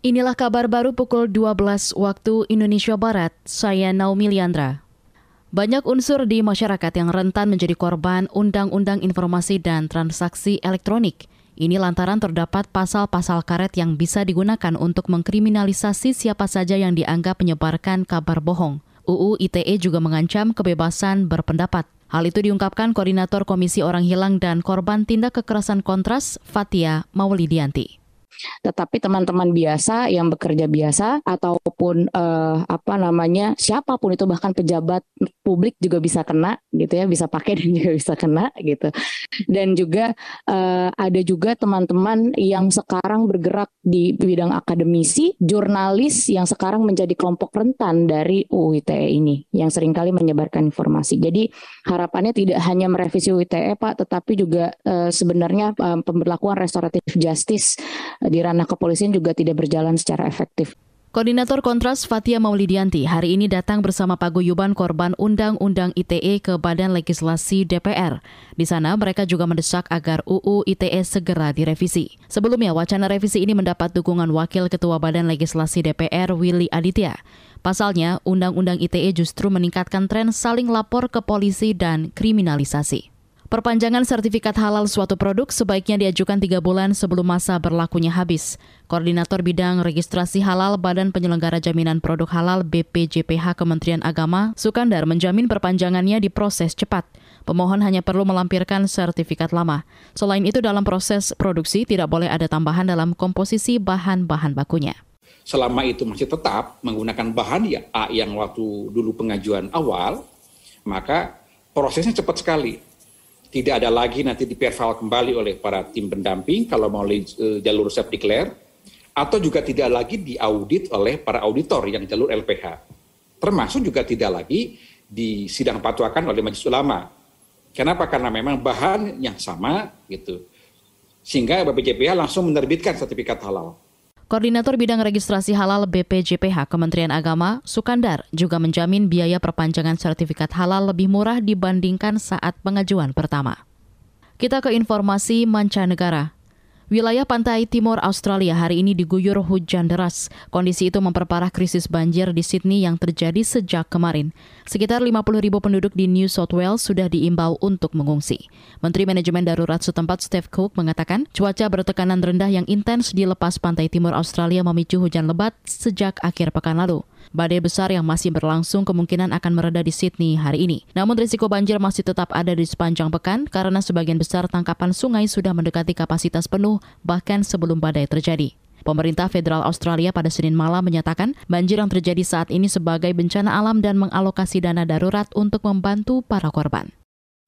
Inilah kabar baru pukul 12 waktu Indonesia Barat. Saya Naomi Liandra. Banyak unsur di masyarakat yang rentan menjadi korban Undang-Undang Informasi dan Transaksi Elektronik. Ini lantaran terdapat pasal-pasal karet yang bisa digunakan untuk mengkriminalisasi siapa saja yang dianggap menyebarkan kabar bohong. UU ITE juga mengancam kebebasan berpendapat. Hal itu diungkapkan Koordinator Komisi Orang Hilang dan Korban Tindak Kekerasan Kontras, Fatia Maulidianti. Tetapi teman-teman biasa yang bekerja biasa ataupun uh, apa namanya siapa pun itu bahkan pejabat publik juga bisa kena gitu ya, bisa pakai dan juga bisa kena gitu. Dan juga uh, ada juga teman-teman yang sekarang bergerak di bidang akademisi, jurnalis yang sekarang menjadi kelompok rentan dari UU ITE ini yang sering kali menyebarkan informasi. Jadi harapannya tidak hanya merevisi UU ITE Pak, tetapi juga uh, sebenarnya uh, pemberlakuan restoratif justice di ranah kepolisian juga tidak berjalan secara efektif. Koordinator Kontras Fatia Maulidianti hari ini datang bersama paguyuban korban Undang-Undang ITE ke Badan Legislasi DPR. Di sana mereka juga mendesak agar UU ITE segera direvisi. Sebelumnya wacana revisi ini mendapat dukungan Wakil Ketua Badan Legislasi DPR Willy Aditya. Pasalnya, Undang-Undang ITE justru meningkatkan tren saling lapor ke polisi dan kriminalisasi. Perpanjangan sertifikat halal suatu produk sebaiknya diajukan tiga bulan sebelum masa berlakunya habis. Koordinator Bidang Registrasi Halal Badan Penyelenggara Jaminan Produk Halal BPJPH Kementerian Agama, Sukandar menjamin perpanjangannya diproses cepat. Pemohon hanya perlu melampirkan sertifikat lama. Selain itu dalam proses produksi tidak boleh ada tambahan dalam komposisi bahan-bahan bakunya. Selama itu masih tetap menggunakan bahan ya A yang waktu dulu pengajuan awal, maka prosesnya cepat sekali tidak ada lagi nanti diperval kembali oleh para tim pendamping kalau mau uh, jalur self declare atau juga tidak lagi diaudit oleh para auditor yang jalur LPH. Termasuk juga tidak lagi di sidang patuakan oleh majelis ulama. Kenapa? Karena memang bahan yang sama gitu. Sehingga BPJPH langsung menerbitkan sertifikat halal. Koordinator Bidang Registrasi Halal BPJPH Kementerian Agama, Sukandar, juga menjamin biaya perpanjangan sertifikat halal lebih murah dibandingkan saat pengajuan pertama. Kita ke informasi mancanegara. Wilayah pantai timur Australia hari ini diguyur hujan deras. Kondisi itu memperparah krisis banjir di Sydney yang terjadi sejak kemarin. Sekitar 50 ribu penduduk di New South Wales sudah diimbau untuk mengungsi. Menteri Manajemen Darurat setempat Steve Cook mengatakan cuaca bertekanan rendah yang intens di lepas pantai timur Australia memicu hujan lebat sejak akhir pekan lalu. Badai besar yang masih berlangsung kemungkinan akan mereda di Sydney hari ini. Namun risiko banjir masih tetap ada di sepanjang pekan karena sebagian besar tangkapan sungai sudah mendekati kapasitas penuh bahkan sebelum badai terjadi. Pemerintah Federal Australia pada Senin malam menyatakan banjir yang terjadi saat ini sebagai bencana alam dan mengalokasi dana darurat untuk membantu para korban.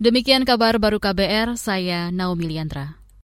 Demikian kabar baru KBR, saya Naomi Liandra.